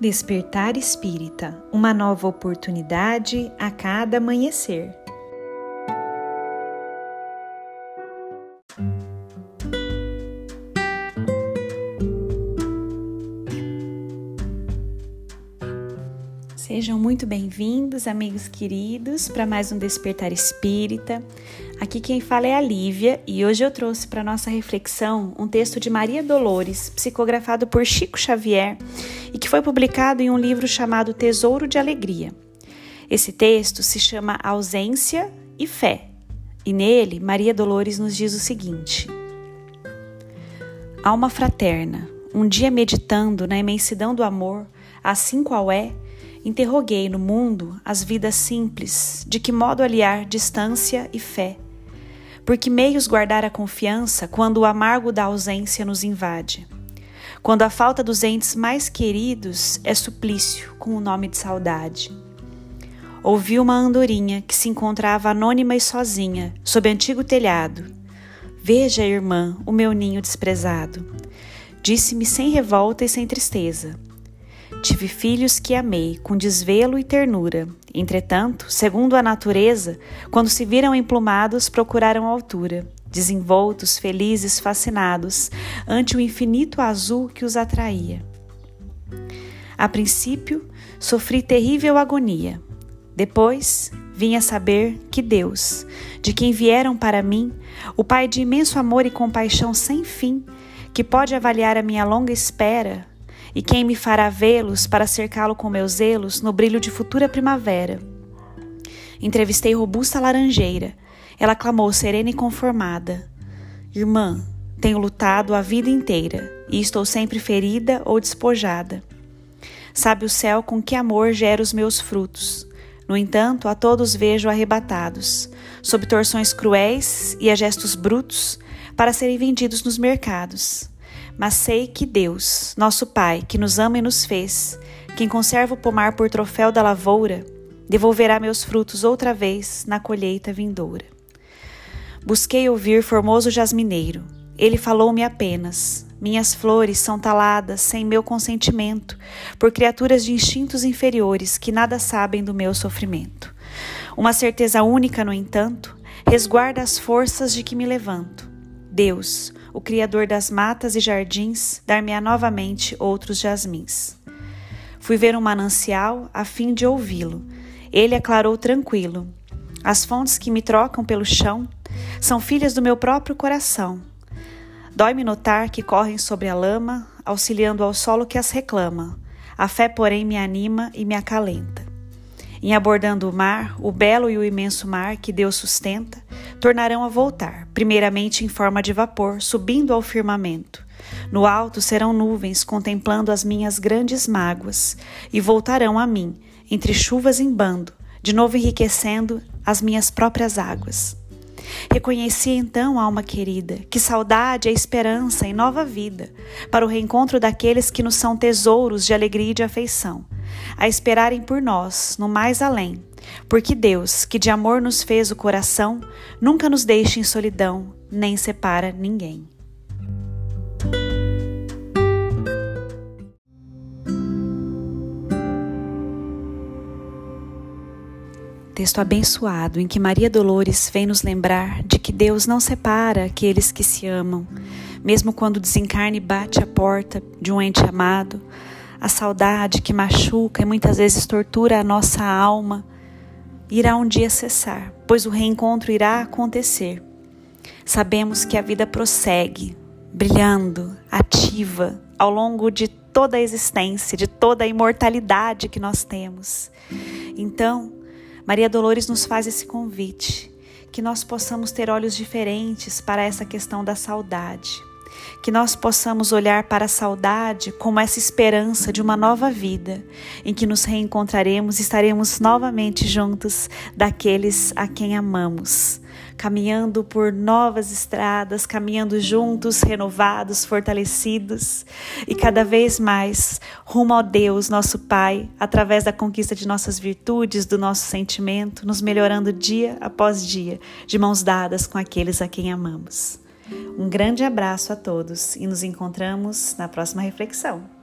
Despertar Espírita uma nova oportunidade a cada amanhecer. Sejam muito bem-vindos, amigos queridos, para mais um Despertar Espírita. Aqui quem fala é a Lívia e hoje eu trouxe para nossa reflexão um texto de Maria Dolores, psicografado por Chico Xavier e que foi publicado em um livro chamado Tesouro de Alegria. Esse texto se chama Ausência e Fé e nele Maria Dolores nos diz o seguinte: Alma fraterna, um dia meditando na imensidão do amor, assim qual é, Interroguei no mundo as vidas simples, de que modo aliar distância e fé. Por que meios guardar a confiança quando o amargo da ausência nos invade? Quando a falta dos entes mais queridos é suplício com o nome de saudade. Ouvi uma andorinha que se encontrava anônima e sozinha, sob antigo telhado. Veja, irmã, o meu ninho desprezado. Disse-me sem revolta e sem tristeza. Tive filhos que amei com desvelo e ternura. Entretanto, segundo a natureza, quando se viram emplumados, procuraram altura, desenvoltos, felizes, fascinados, ante o infinito azul que os atraía. A princípio, sofri terrível agonia. Depois, vim a saber que Deus, de quem vieram para mim, o Pai de imenso amor e compaixão sem fim, que pode avaliar a minha longa espera, e quem me fará vê-los para cercá-lo com meus zelos no brilho de futura primavera? Entrevistei robusta laranjeira. Ela clamou serena e conformada: Irmã, tenho lutado a vida inteira e estou sempre ferida ou despojada. Sabe o céu com que amor gera os meus frutos. No entanto, a todos vejo arrebatados, sob torções cruéis e a gestos brutos, para serem vendidos nos mercados. Mas sei que Deus, nosso Pai, que nos ama e nos fez, quem conserva o pomar por troféu da lavoura, devolverá meus frutos outra vez na colheita vindoura. Busquei ouvir formoso jasmineiro. Ele falou-me apenas: Minhas flores são taladas sem meu consentimento, por criaturas de instintos inferiores que nada sabem do meu sofrimento. Uma certeza única, no entanto, resguarda as forças de que me levanto. Deus, o Criador das matas e jardins, dar-me-á novamente outros jasmins. Fui ver um manancial a fim de ouvi-lo. Ele aclarou tranquilo. As fontes que me trocam pelo chão são filhas do meu próprio coração. Dói-me notar que correm sobre a lama, auxiliando ao solo que as reclama. A fé, porém, me anima e me acalenta. Em abordando o mar, o belo e o imenso mar que Deus sustenta, tornarão a voltar, primeiramente em forma de vapor, subindo ao firmamento. No alto serão nuvens contemplando as minhas grandes mágoas, e voltarão a mim, entre chuvas em bando, de novo enriquecendo as minhas próprias águas. Reconheci então, alma querida, que saudade é esperança e nova vida, para o reencontro daqueles que nos são tesouros de alegria e de afeição, a esperarem por nós, no mais além, porque Deus, que de amor nos fez o coração, nunca nos deixa em solidão, nem separa ninguém. Texto abençoado em que Maria Dolores vem nos lembrar de que Deus não separa aqueles que se amam, mesmo quando o desencarne bate a porta de um ente amado, a saudade que machuca e muitas vezes tortura a nossa alma irá um dia cessar, pois o reencontro irá acontecer. Sabemos que a vida prossegue, brilhando, ativa, ao longo de toda a existência, de toda a imortalidade que nós temos. Então, Maria Dolores nos faz esse convite, que nós possamos ter olhos diferentes para essa questão da saudade que nós possamos olhar para a saudade como essa esperança de uma nova vida, em que nos reencontraremos e estaremos novamente juntos daqueles a quem amamos, caminhando por novas estradas, caminhando juntos, renovados, fortalecidos e cada vez mais rumo ao Deus, nosso Pai, através da conquista de nossas virtudes, do nosso sentimento, nos melhorando dia após dia, de mãos dadas com aqueles a quem amamos. Um grande abraço a todos e nos encontramos na próxima reflexão.